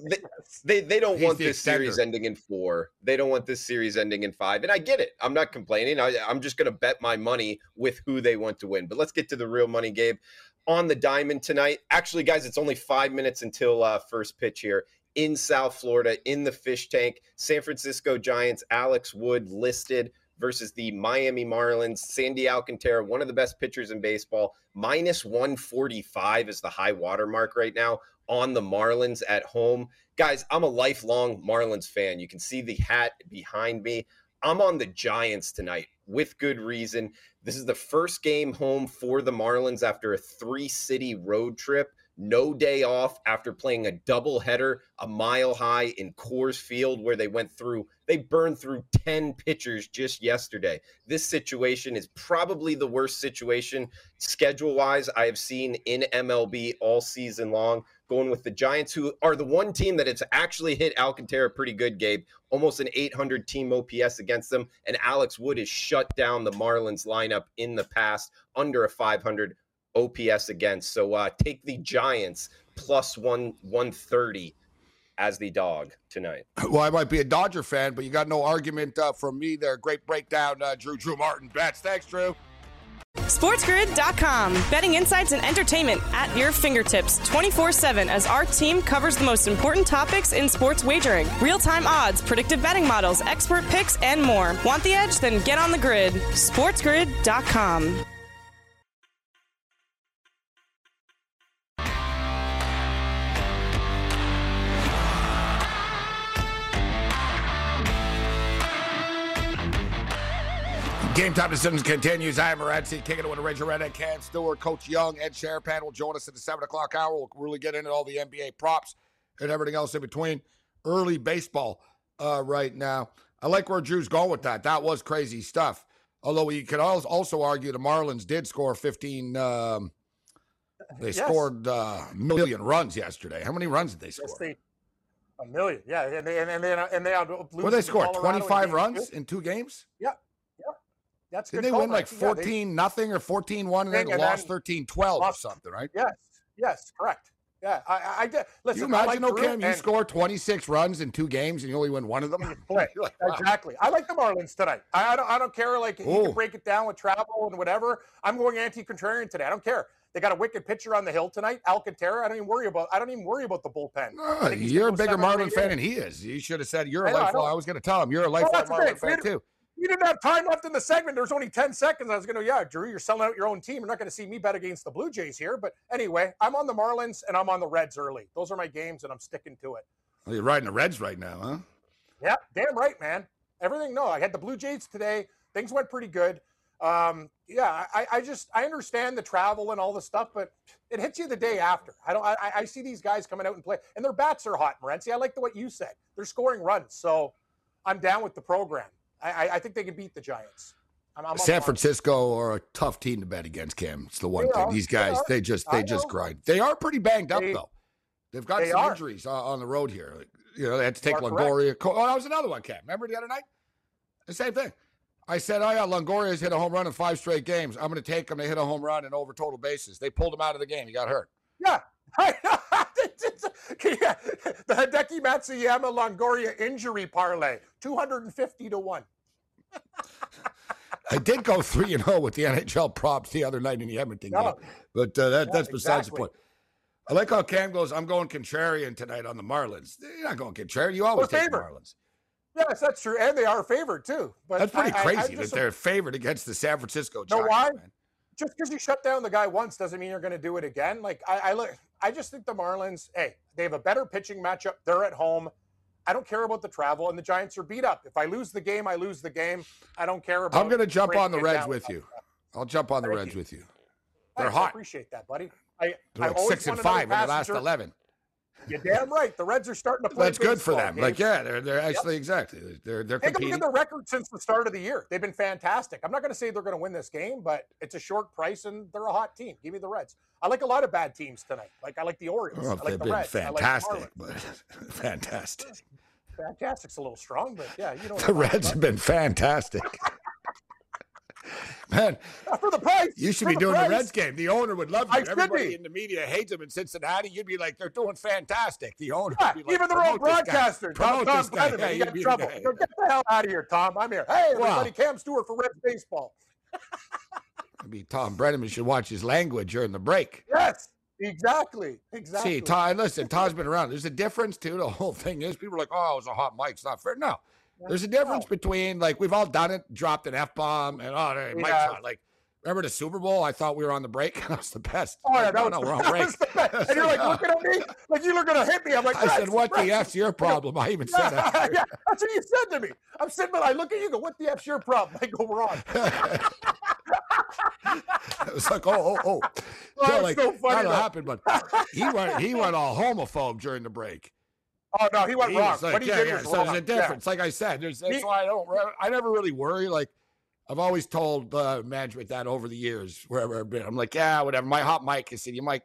Speaker 4: they, they don't He's want the this extender. series ending in four. They don't want this series ending in five. And I get it. I'm not complaining. I, I'm just going to bet my money with who they want to win. But let's get to the real money, Gabe. On the diamond tonight. Actually, guys, it's only five minutes until uh, first pitch here in South Florida in the fish tank. San Francisco Giants, Alex Wood listed versus the Miami Marlins. Sandy Alcantara, one of the best pitchers in baseball, minus 145 is the high water mark right now on the Marlins at home. Guys, I'm a lifelong Marlins fan. You can see the hat behind me. I'm on the Giants tonight with good reason. This is the first game home for the Marlins after a three city road trip no day off after playing a doubleheader a mile high in Coors Field, where they went through, they burned through 10 pitchers just yesterday. This situation is probably the worst situation schedule wise I have seen in MLB all season long. Going with the Giants, who are the one team that it's actually hit Alcantara pretty good, Gabe. Almost an 800 team OPS against them. And Alex Wood has shut down the Marlins lineup in the past under a 500 OPS against. So uh, take the Giants plus one 130 as the dog tonight.
Speaker 1: Well, I might be a Dodger fan, but you got no argument uh, from me there. Great breakdown, uh, Drew Drew Martin bets. Thanks, Drew.
Speaker 3: SportsGrid.com. Betting insights and entertainment at your fingertips 24 7 as our team covers the most important topics in sports wagering real time odds, predictive betting models, expert picks, and more. Want the edge? Then get on the grid. SportsGrid.com.
Speaker 1: Game time decisions continues. I am Morency, kicking it with a Raging Redhead, Cam Stewart, Coach Young, Ed Sherapan will join us at the 7 o'clock hour. We'll really get into all the NBA props and everything else in between. Early baseball uh, right now. I like where Drew's going with that. That was crazy stuff. Although we could also argue the Marlins did score 15. Um, they yes. scored a uh, million runs yesterday. How many runs did they score? Yes, they,
Speaker 2: a million, yeah. And they and, and they and they,
Speaker 1: What they score? 25 runs in two games?
Speaker 2: Yeah. That's Did
Speaker 1: they win like 14 yeah, nothing or 14 1 and then and lost 13 12 or something, right?
Speaker 2: Yes, yes, correct. Yeah, I, I did. Listen,
Speaker 1: you imagine, like Cam, you score 26 runs in two games and you only win one of them? [LAUGHS]
Speaker 2: Play. like, wow. Exactly. I like the Marlins tonight. I, I, don't, I don't care. Like, Ooh. you can break it down with travel and whatever. I'm going anti contrarian today. I don't care. They got a wicked pitcher on the hill tonight, Alcantara. I don't even worry about. I don't even worry about the bullpen.
Speaker 1: No, you're a bigger Marlin fan than he is. You should have said you're a lifelong. I, I was going to tell him you're a lifelong oh, Marlin fan too
Speaker 2: you didn't have time left in the segment. There's only 10 seconds. I was going to, yeah, Drew, you're selling out your own team. You're not going to see me bet against the Blue Jays here. But anyway, I'm on the Marlins and I'm on the Reds early. Those are my games and I'm sticking to it.
Speaker 1: Well, you're riding the Reds right now, huh?
Speaker 2: Yeah, damn right, man. Everything, no, I had the Blue Jays today. Things went pretty good. Um, yeah, I, I just, I understand the travel and all the stuff, but it hits you the day after. I don't, I, I see these guys coming out and play and their bats are hot, Morency. I like the, what you said. They're scoring runs. So I'm down with the program. I, I think they can beat the Giants.
Speaker 1: I'm, I'm San Francisco are a tough team to bet against, Cam. It's the one they thing. Are. These guys, they, they just, they just grind. They are pretty banged up they, though. They've got some are. injuries uh, on the road here. Like, you know, they had to take Longoria. Correct. Oh, that was another one, Cam. Remember the other night? The same thing. I said, oh yeah, Longoria's hit a home run in five straight games. I'm going to take him to hit a home run in over total bases. They pulled him out of the game. He got hurt.
Speaker 2: Yeah. [LAUGHS] [LAUGHS] yeah. The Hideki Matsuyama Longoria injury parlay, 250 to 1.
Speaker 1: I did go three and zero oh with the NHL props the other night in the Edmonton no. game, but uh, that, yeah, that's besides exactly. the point. I like how Cam goes. I'm going contrarian tonight on the Marlins. You're not going contrarian. You always take the Marlins.
Speaker 2: Yes, that's true, and they are favored too. But
Speaker 1: that's pretty I, crazy I, I that they're favored against the San Francisco Giants. Know why? Man.
Speaker 2: Just because you shut down the guy once doesn't mean you're going to do it again. Like I, I look, I just think the Marlins. Hey, they have a better pitching matchup. They're at home. I don't care about the travel, and the Giants are beat up. If I lose the game, I lose the game. I don't care about.
Speaker 1: I'm going to jump on the Reds with you. I'll jump on the Reds you. with you. They're hot. I
Speaker 2: appreciate that, buddy. I,
Speaker 1: They're like six and five in the last eleven.
Speaker 2: You're damn right. The Reds are starting to play.
Speaker 1: That's good for them. Games. Like, yeah, they're they're actually yep. exactly they're they're
Speaker 2: Take competing. Look at the record since the start of the year. They've been fantastic. I'm not going to say they're going to win this game, but it's a short price and they're a hot team. Give me the Reds. I like a lot of bad teams tonight. Like I like the Orioles. Well, I like they've the
Speaker 1: been
Speaker 2: Reds.
Speaker 1: fantastic, like but [LAUGHS] fantastic.
Speaker 2: Fantastic's a little strong, but yeah, you know.
Speaker 1: The Reds have been fantastic. [LAUGHS] [LAUGHS] Man,
Speaker 2: for the price.
Speaker 1: You should be doing price. the Reds game. The owner would love you. I Everybody be. in the media hates them in Cincinnati. You'd be like, they're doing fantastic. The owner, yeah, like,
Speaker 2: even their own broadcasters. Tom
Speaker 1: guy. Yeah,
Speaker 2: you got trouble. Get the hell out of here, Tom. I'm here. Hey, everybody, wow. Cam Stewart for Reds baseball.
Speaker 1: I mean, Tom Brennaman should watch his language during the break.
Speaker 2: Yes. Exactly. Exactly.
Speaker 1: See, Todd, listen, Todd's been around. There's a difference too. The whole thing is people are like, oh, it was a hot mic. It's not fair. No. There's a difference between like we've all done it, dropped an F bomb, and oh, yeah. mic's hot. Like, remember the Super Bowl? I thought we were on the break. [LAUGHS] that was the best.
Speaker 2: Oh yeah, oh, no, no, we're on [LAUGHS] break. and you're like looking at me like you were gonna hit me. I'm like,
Speaker 1: I said, what the F's your problem? I even said that. [LAUGHS]
Speaker 2: yeah, that's what you said to me. I'm sitting, but I look at you, go, what the F's your problem? I go, we're on.
Speaker 1: it was like, oh, oh, oh.
Speaker 2: oh so, like, so funny.
Speaker 1: That'll happen, but he went, he went all homophobe during the break.
Speaker 2: Oh no, he went he wrong. Like, yeah, yeah.
Speaker 1: So there's a difference. Yeah. Like I said, there's that's he, why I don't. I never really worry. Like I've always told uh, management that over the years, wherever I've been. I'm like, yeah, whatever. My hot mic is, said you might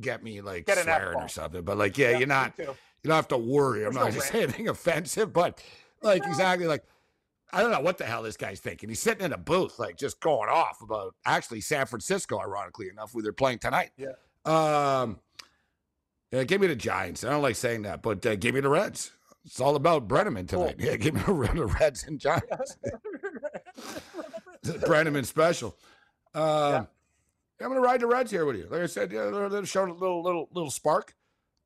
Speaker 1: get me like get swearing or something, but like, yeah, yeah you're not. You don't have to worry. I'm not just saying anything offensive, but like exactly like I don't know what the hell this guy's thinking. He's sitting in a booth, like just going off about actually San Francisco, ironically enough, who they're playing tonight.
Speaker 2: Yeah.
Speaker 1: Um, yeah, give me the Giants. I don't like saying that, but uh, give me the Reds. It's all about Brennaman tonight. Cool. [LAUGHS] Yeah, give me the Reds and Giants. [LAUGHS] Brennaman special. Uh, yeah. I'm going to ride the Reds here with you. Like I said, yeah, they're, they're showing a little little little spark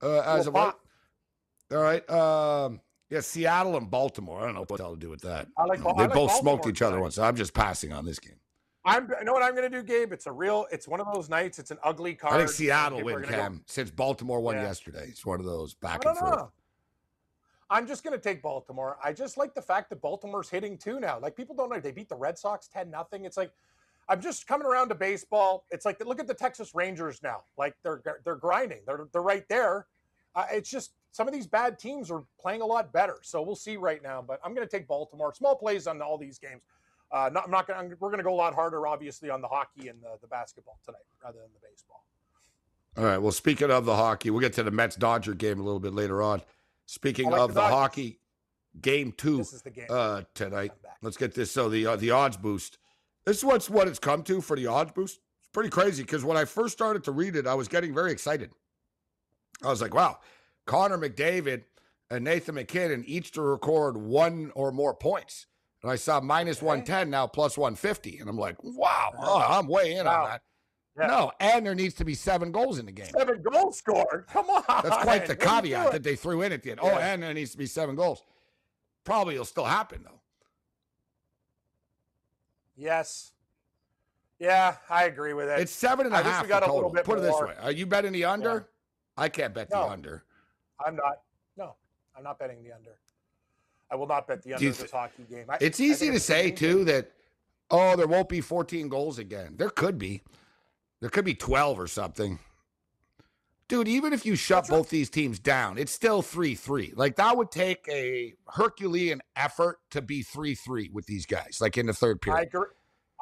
Speaker 1: uh, as of late. All right. Um, yeah, Seattle and Baltimore. I don't know what the hell to do with that. I like, they like both Baltimore smoked each other once. So I'm just passing on this game.
Speaker 2: I'm. You know what I'm going to do, Gabe? It's a real. It's one of those nights. It's an ugly card.
Speaker 1: I think Seattle win, Cam. Go. Since Baltimore won yeah. yesterday, it's one of those back and forth. Know.
Speaker 2: I'm just going to take Baltimore. I just like the fact that Baltimore's hitting two now. Like people don't know they beat the Red Sox ten nothing. It's like I'm just coming around to baseball. It's like look at the Texas Rangers now. Like they're they're grinding. They're they're right there. Uh, it's just some of these bad teams are playing a lot better. So we'll see right now. But I'm going to take Baltimore. Small plays on all these games. Uh, not, I'm not going. We're going to go a lot harder, obviously, on the hockey and the, the basketball tonight rather than the baseball.
Speaker 1: All right. Well, speaking of the hockey, we'll get to the Mets Dodger game a little bit later on. Speaking like of the, the hockey, game two game. Uh, tonight. Let's get this. So the uh, the odds boost. This is what's what it's come to for the odds boost. It's pretty crazy because when I first started to read it, I was getting very excited. I was like, wow, Connor McDavid and Nathan MacKinnon each to record one or more points. And I saw minus okay. 110 now plus 150. And I'm like, wow, oh, I'm way in wow. on that. Yeah. No, and there needs to be seven goals in the game.
Speaker 2: Seven goals scored. [LAUGHS] Come on.
Speaker 1: That's quite the caveat that they threw in at the end. Oh, yeah. Oh, and there needs to be seven goals. Probably will still happen though.
Speaker 2: Yes. Yeah, I agree with it.
Speaker 1: It's seven and a I half. We got a little bit Put more. it this way: Are you betting the under? Yeah. I can't bet no, the under.
Speaker 2: I'm not. No, I'm not betting the under. I will not bet the under th- this hockey game. I,
Speaker 1: it's easy to say too that oh, there won't be 14 goals again. There could be. There could be 12 or something. Dude, even if you shut both these teams down, it's still 3 3. Like, that would take a Herculean effort to be 3 3 with these guys, like in the third period. I
Speaker 2: agree,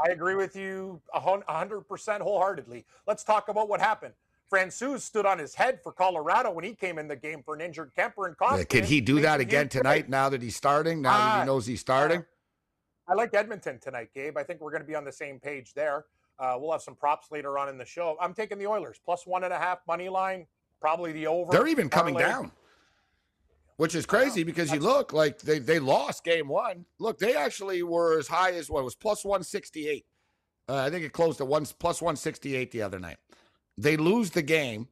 Speaker 2: I agree with you 100% wholeheartedly. Let's talk about what happened. Francouz stood on his head for Colorado when he came in the game for an injured Kuemper and Koskinen. Yeah,
Speaker 1: can he do that again tonight now that he's starting, now uh, that he ah, knows he's starting?
Speaker 2: I like Edmonton tonight, Gabe. I think we're going to be on the same page there. Uh, we'll have some props later on in the show. I'm taking the Oilers plus one and a half money line, probably the over.
Speaker 1: They're even coming down, which is crazy because you look like they they lost game one. Look, they actually were as high as what was plus one sixty eight. Uh, I think it closed at one plus one sixty eight the other night. They lose the game.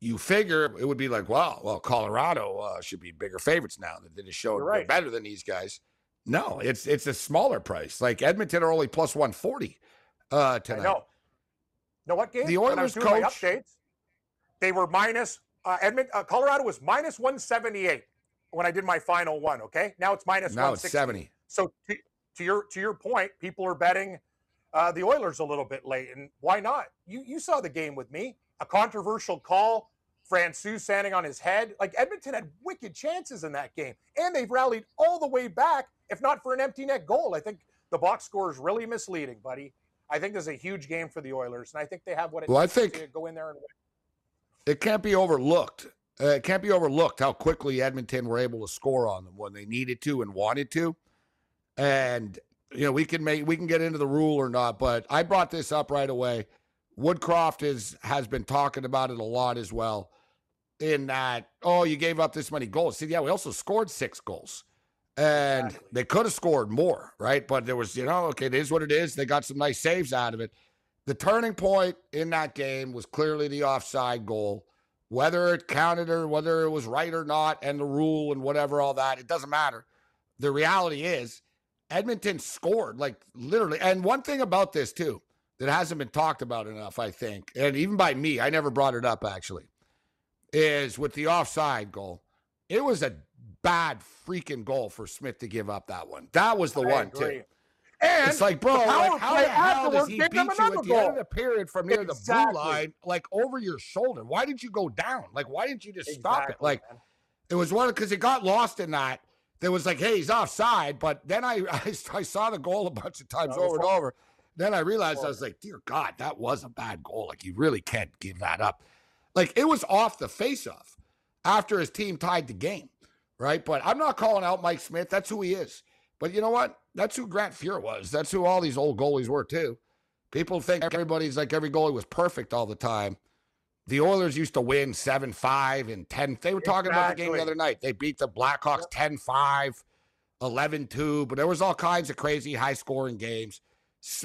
Speaker 1: You figure it would be like, wow, well, Colorado uh, should be bigger favorites now that they just showed right. better than these guys. No, it's it's a smaller price. Like Edmonton are only plus one forty uh, tonight. I know.
Speaker 2: Know what game?
Speaker 1: The Oilers coach.
Speaker 2: updates, they were minus. Uh, Edmont, uh, Colorado was minus 178 when I did my final one. Okay, now it's minus now 160. it's 70. So to, to, your to your point, people are betting uh, the Oilers a little bit late, and why not? You you saw the game with me. A controversial call, Francouz standing on his head. Like Edmonton had wicked chances in that game, and they've rallied all the way back. If not for an empty net goal, I think the box score is really misleading, buddy. I think this is a huge game for the Oilers, and I think they have what it well, I think to go in there and win.
Speaker 1: It can't be overlooked. Uh, it can't be overlooked how quickly Edmonton were able to score on them when they needed to and wanted to. And you know, we can make we can get into the rule or not, but I brought this up right away. Woodcroft is has been talking about it a lot as well. In that, oh, you gave up this many goals. See, yeah, we also scored six goals and exactly. they could have scored more, right? But there was, you know, okay, it is what it is. They got some nice saves out of it. The turning point in that game was clearly the offside goal. Whether it counted or whether it was right or not, and the rule and whatever, all that, it doesn't matter. The reality is, Edmonton scored like literally. And one thing about this, too, that hasn't been talked about enough, I think, and even by me, I never brought it up actually, is with the offside goal. It was a bad freaking goal for Smith to give up that one. That was the I one agree. too. And it's like, bro, like, how the hell does he beat you at the goal. end of the period from near exactly. the blue line, like over your shoulder? Why did you go down? Like, why didn't you just exactly, stop it? Like, man. it was one because it got lost in that. There was like, hey, he's offside. But then I, [LAUGHS] I, I saw the goal a bunch of times over and over. Then I realized I was like, dear God, that was a bad goal. Like, you really can't give that up. Like, it was off the face off after his team tied the game right? But I'm not calling out Mike Smith. That's who he is. But you know what? That's who Grant Fuhr was. That's who all these old goalies were too. People think everybody's like every goalie was perfect all the time. The Oilers used to win 7 5 and 10. They were talking exactly. about the game the other night. They beat the Blackhawks 10 5, 11 2, but there was all kinds of crazy high scoring games.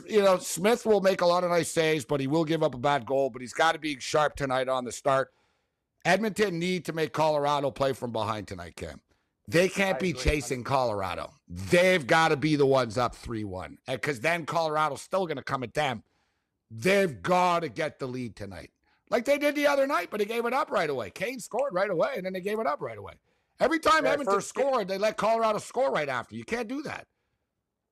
Speaker 1: you know, Smith will make a lot of nice saves, but he will give up a bad goal. But he's got to be sharp tonight on the start. Edmonton need to make Colorado play from behind tonight, Cam. They can't be chasing Colorado. They've got to be the ones up 3 1. Because then Colorado's still going to come at them. They've got to get the lead tonight. Like they did the other night, but they gave it up right away. Kane scored right away, and then they gave it up right away. Every time yeah, Edmonton scored, they let Colorado score right after. You can't do that.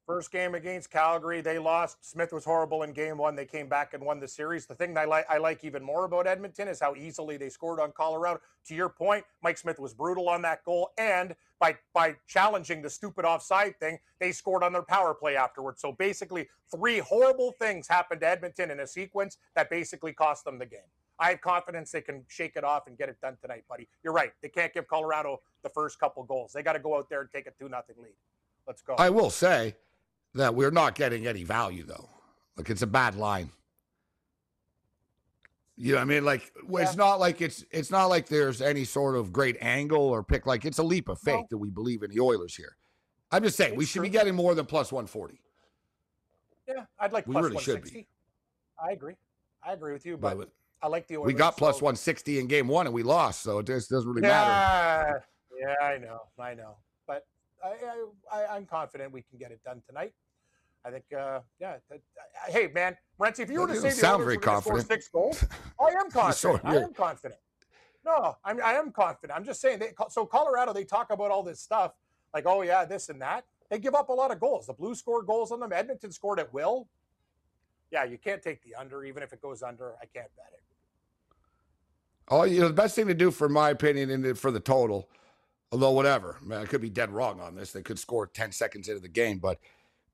Speaker 2: First game against Calgary, they lost. Smith was horrible in game one. They came back and won the series. The thing I like I like even more about Edmonton is how easily they scored on Colorado. To your point, Mike Smith was brutal on that goal, and by by challenging the stupid offside thing, they scored on their power play afterwards. So basically, three horrible things happened to Edmonton in a sequence that basically cost them the game. I have confidence they can shake it off and get it done tonight, buddy. You're right. They can't give Colorado the first couple goals. They got to go out there and take a two nothing lead. Let's go.
Speaker 1: I will say that we're not getting any value though. Like it's a bad line. You know what I mean? Like yeah. it's not like it's it's not like there's any sort of great angle or pick. Like it's a leap of faith no. that we believe in the Oilers here. I'm just saying it's we should true. be getting more than plus 140.
Speaker 2: Yeah, I'd like we really should be. I agree. I agree with you, but, but I like the
Speaker 1: Oilers. We got plus so. 160 in game one and we lost, so it just doesn't really matter.
Speaker 2: Yeah, I know, I know, but I, I, I'm confident we can get it done tonight. I think, uh, yeah. Uh, hey, man, Renzi, if you were to say the
Speaker 1: confident.
Speaker 2: Score six goals, [LAUGHS] I am confident. I am confident. No, I'm, I am confident. I'm just saying. They, so Colorado, they talk about all this stuff, like, oh yeah, this and that. They give up a lot of goals. The Blues scored goals on them. Edmonton scored at will. Yeah, you can't take the under, even if it goes under. I can't bet it.
Speaker 1: Oh, you know, the best thing to do, for my opinion, and for the total, although whatever, man, I could be dead wrong on this. They could score 10 seconds into the game, but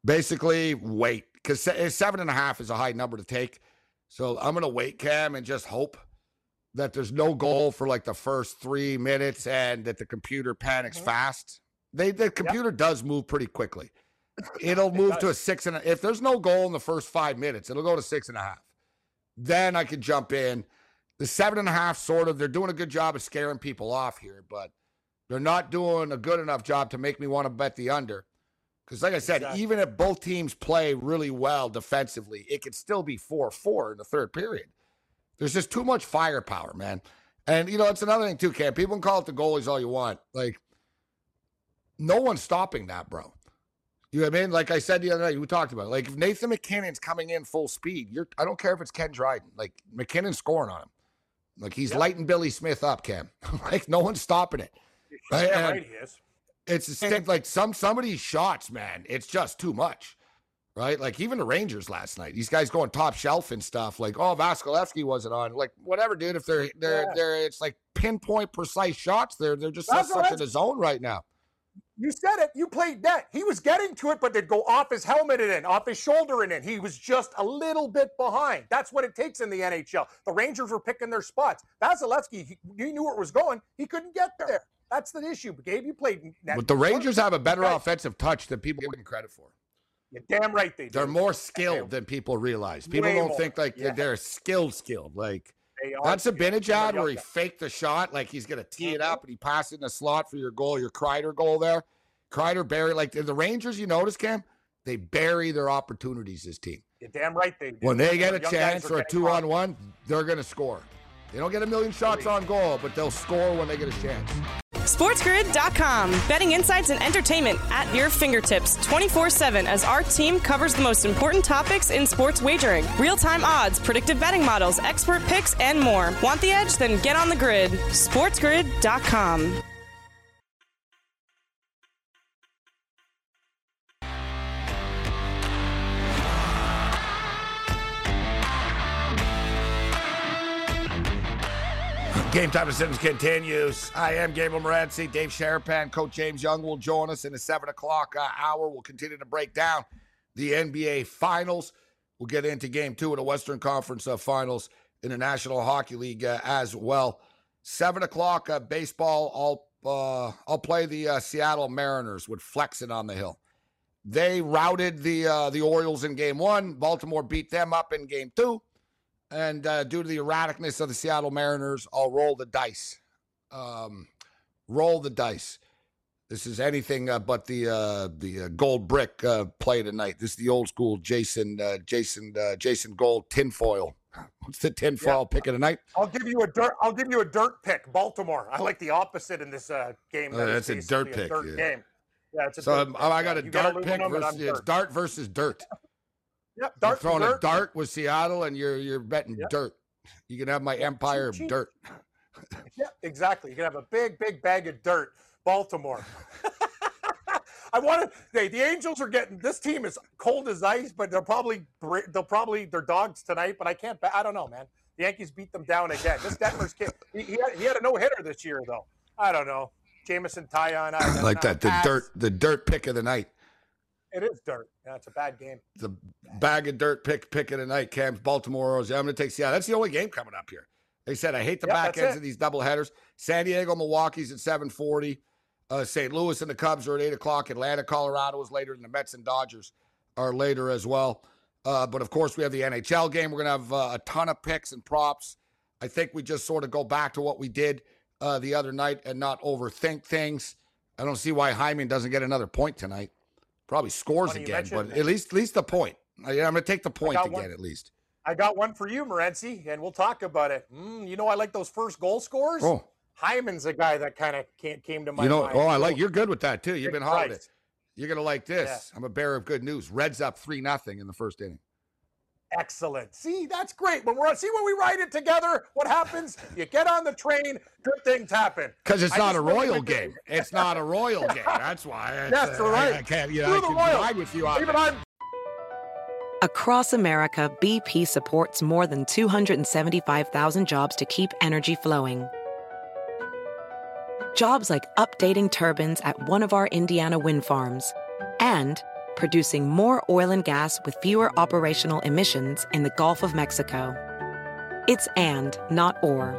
Speaker 1: basically wait because seven and a half is a high number to take. So I'm going to wait, Cam, and just hope that there's no goal for like the first three minutes and that the computer panics mm-hmm. fast. They the computer yep. does move pretty quickly. [LAUGHS] It'll move it to a six and a, if there's no goal in the first five minutes, it'll go to six and a half. Then I could jump in. The seven and a half, sort of, they're doing a good job of scaring people off here, but they're not doing a good enough job to make me want to bet the under. Because, like I said, exactly. even if both teams play really well defensively, it could still be 4 4 in the third period. There's just too much firepower, man. And, you know, it's another thing, too, Cam. People can call it the goalies all you want. Like, no one's stopping that, bro. You know what I mean? Like I said the other night, we talked about it. Like, if Nathan MacKinnon's coming in full speed, you're I don't care if it's Ken Dryden. Like, MacKinnon's scoring on him. Like, he's yep. lighting Billy Smith up, Cam. [LAUGHS] like, no one's stopping it.
Speaker 2: Yeah, right, he is.
Speaker 1: It's a stick like some some of these shots, man. It's just too much, right? Like even the Rangers last night, these guys going top shelf and stuff. Like, oh, Vasilevskiy wasn't on. Like whatever, dude. If they're they're yeah. they're, it's like pinpoint precise shots. They're they're just such in the zone right now.
Speaker 2: You said it. You played net. He was getting to it, but they'd go off his helmet and in, off his shoulder and in. He was just a little bit behind. That's what it takes in the NHL. The Rangers were picking their spots. Vasilevskiy, he, he knew where it was going. He couldn't get there. That's the issue. Gabe, you played.
Speaker 1: But the Rangers have a better offensive touch than people give them credit for.
Speaker 2: You're damn right they do.
Speaker 1: They're more skilled than people realize. People Way don't more. think like yeah. they're skilled, skilled. Like that's a Zibanejad where he faked the shot, like he's gonna tee it up mm-hmm. and he passed it in the slot for your goal, your Kreider goal there. Kreider bury like the Rangers. You notice, Cam, they bury their opportunities. This team.
Speaker 2: You're damn right they do.
Speaker 1: When they get a chance for a two on one, they're gonna score. They don't get a million shots on goal, but they'll score when they get a chance.
Speaker 3: SportsGrid.com. Betting insights and entertainment at your fingertips 24 7 as our team covers the most important topics in sports wagering real time odds, predictive betting models, expert picks, and more. Want the edge? Then get on the grid. SportsGrid.com.
Speaker 1: Game time decisions continues. I am Gabriel Morency. Dave Sharapan, Coach James Young will join us in the seven o'clock uh, hour. We'll continue to break down the NBA Finals. We'll get into Game Two of the Western Conference uh, Finals in the National Hockey League uh, as well. Seven o'clock uh, baseball. I'll uh, I'll play the Seattle Mariners with Flexen on the hill. They routed the the Orioles in Game One. Baltimore beat them up in Game Two. And uh, due to the erraticness of the Seattle Mariners, I'll roll the dice. Um, roll the dice. This is anything uh, but the uh, the uh, gold brick uh, play tonight. This is the old school Jason uh, Jason uh, Jason Gold tinfoil. What's the tinfoil yeah. pick of the night?
Speaker 2: I'll give you a dirt. I'll give you a dirt pick. Baltimore. I like the opposite in this uh, game.
Speaker 1: That that's a dirt pick.
Speaker 2: A dirt
Speaker 1: yeah.
Speaker 2: game. Yeah, it's a
Speaker 1: so um, I got a dart pick versus it's dart versus dirt.
Speaker 2: Yep, dart.
Speaker 1: throwing
Speaker 2: dirt.
Speaker 1: a dart with Seattle, and you're you're betting yep. dirt. You can have my empire of dirt.
Speaker 2: yeah, exactly. You can have a big, big bag of dirt. Baltimore. [LAUGHS] I want to. Hey, the Angels are getting this team is cold as ice, but they'll probably they'll probably they're dogs tonight. But I can't. I don't know, man. The Yankees beat them down again. This Detmers kid, he, he, had, he had a no hitter this year though. I don't know. Jameson Taillon. I
Speaker 1: like that. The pass. dirt. The dirt pick of the night.
Speaker 2: It is dirt. Yeah, it's a bad game.
Speaker 1: The bag of dirt pick pick of the night. Camps Baltimore. I'm going to take Seattle. That's the only game coming up here. They said I hate the yep, back ends it. of these double headers. San Diego, Milwaukee's at 740. Uh, St. Louis and the Cubs are at 8 o'clock. Atlanta, Colorado is later, and the Mets and Dodgers are later as well. Uh, but of course, we have the NHL game. We're going to have uh, a ton of picks and props. I think we just sort of go back to what we did uh, the other night and not overthink things. I don't see why Hyman doesn't get another point tonight. Probably scores again, but at least at least the point. I, am going to take the point again one, at least.
Speaker 2: I got one for you, Morency, and we'll talk about it. Mm, you know, I like those first goal scores. Oh. Hyman's a guy that kind of came to my
Speaker 1: you know,
Speaker 2: mind.
Speaker 1: Oh, I like you're good with that too. You've been hot it. You're gonna like this. Yeah. I'm a bearer of good news. Reds up three nothing in the first inning.
Speaker 2: Excellent. See, that's great. When we're on, see when we write it together, what happens? You get on the train, good things happen.
Speaker 1: Because it's I not a royal game. It's not a royal [LAUGHS] game. That's why.
Speaker 2: That's uh, right.
Speaker 1: I, I can't. You know, I can ride with you on Even I'm-
Speaker 5: Across America, BP supports more than 275,000 jobs to keep energy flowing Jobs like updating turbines at one of our Indiana wind farms and producing more oil and gas with fewer operational emissions in the Gulf of Mexico. It's and, not or.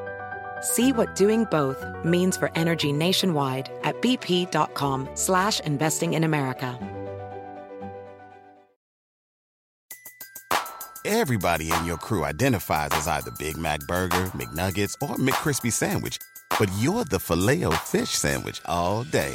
Speaker 5: See what doing both means for energy nationwide at bp.com slash investing in America.
Speaker 6: Everybody in your crew identifies as either Big Mac Burger, McNuggets, or McCrispy Sandwich but you're the filet o fish sandwich all day.